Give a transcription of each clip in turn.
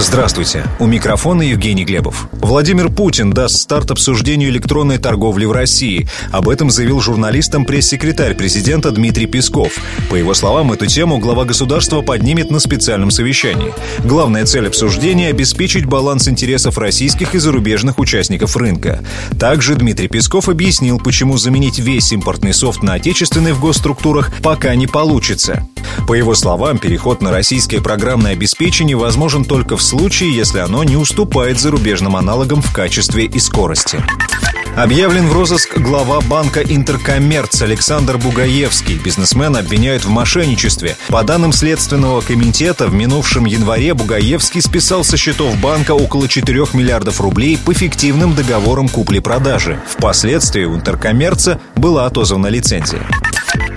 Здравствуйте. У микрофона Евгений Глебов. Владимир Путин даст старт обсуждению электронной торговли в России. Об этом заявил журналистам пресс-секретарь президента Дмитрий Песков. По его словам, эту тему глава государства поднимет на специальном совещании. Главная цель обсуждения – обеспечить баланс интересов российских и зарубежных участников рынка. Также Дмитрий Песков объяснил, почему заменить весь импортный софт на отечественный в госструктурах пока не получится. По его словам, переход на российское программное обеспечение возможен только в случае, если оно не уступает зарубежным аналогам в качестве и скорости. Объявлен в розыск глава банка «Интеркоммерц» Александр Бугаевский. Бизнесмен обвиняют в мошенничестве. По данным Следственного комитета, в минувшем январе Бугаевский списал со счетов банка около 4 миллиардов рублей по фиктивным договорам купли-продажи. Впоследствии у «Интеркоммерца» была отозвана лицензия.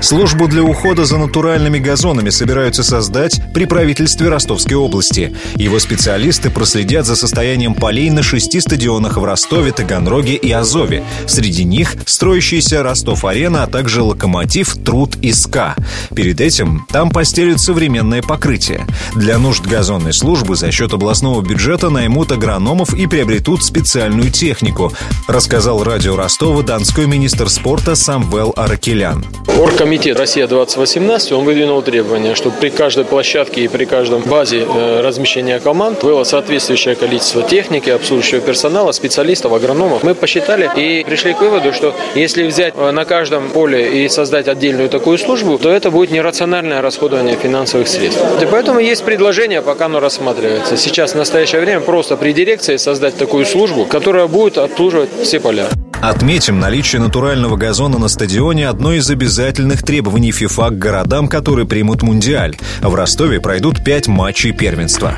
Службу для ухода за натуральными газонами собираются создать при правительстве Ростовской области. Его специалисты проследят за состоянием полей на шести стадионах в Ростове, Таганроге и Азове. Среди них строящийся Ростов-арена, а также локомотив Труд и СКА. Перед этим там постелят современное покрытие. Для нужд газонной службы за счет областного бюджета наймут агрономов и приобретут специальную технику, рассказал радио Ростова донской министр спорта Самвел Аракелян. Оргкомитет «Россия-2018» он выдвинул требования, чтобы при каждой площадке и при каждом базе э, размещения команд было соответствующее количество техники, обслуживающего персонала, специалистов, агрономов. Мы посчитали и пришли к выводу, что если взять э, на каждом поле и создать отдельную такую службу, то это будет нерациональное расходование финансовых средств. И поэтому есть предложение, пока оно рассматривается. Сейчас в настоящее время просто при дирекции создать такую службу, которая будет обслуживать все поля. Отметим, наличие натурального газона на стадионе – одно из обязательных требований ФИФА к городам, которые примут Мундиаль. В Ростове пройдут пять матчей первенства.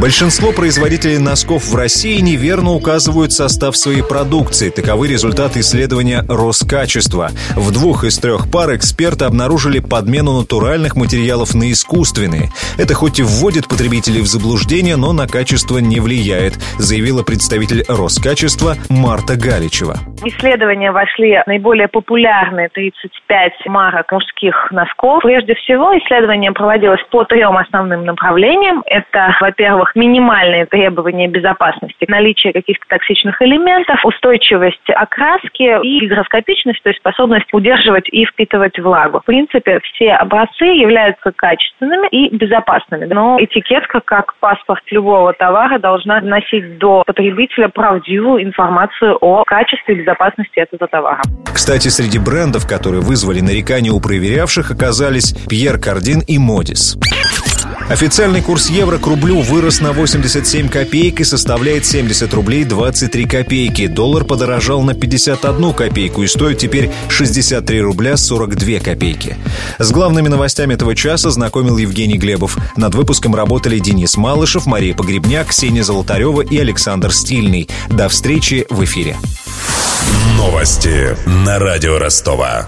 Большинство производителей носков в России неверно указывают состав своей продукции. Таковы результаты исследования Роскачества. В двух из трех пар эксперты обнаружили подмену натуральных материалов на искусственные. Это хоть и вводит потребителей в заблуждение, но на качество не влияет, заявила представитель Роскачества Марта Галичева. В исследования вошли наиболее популярные 35 марок мужских носков. Прежде всего, исследование проводилось по трем основным направлениям. Это, во-первых, минимальные требования безопасности, наличие каких-то токсичных элементов, устойчивость окраски и гигроскопичность, то есть способность удерживать и впитывать влагу. В принципе, все образцы являются качественными и безопасными. Но этикетка, как паспорт любого товара, должна носить до потребителя правдивую информацию о качестве и безопасности этого товара. Кстати, среди брендов, которые вызвали нарекания у проверявших, оказались Пьер Кардин и Модис. Официальный курс евро к рублю вырос на 87 копеек и составляет 70 рублей 23 копейки. Доллар подорожал на 51 копейку и стоит теперь 63 рубля 42 копейки. С главными новостями этого часа знакомил Евгений Глебов. Над выпуском работали Денис Малышев, Мария Погребняк, Ксения Золотарева и Александр Стильный. До встречи в эфире. Новости на радио Ростова.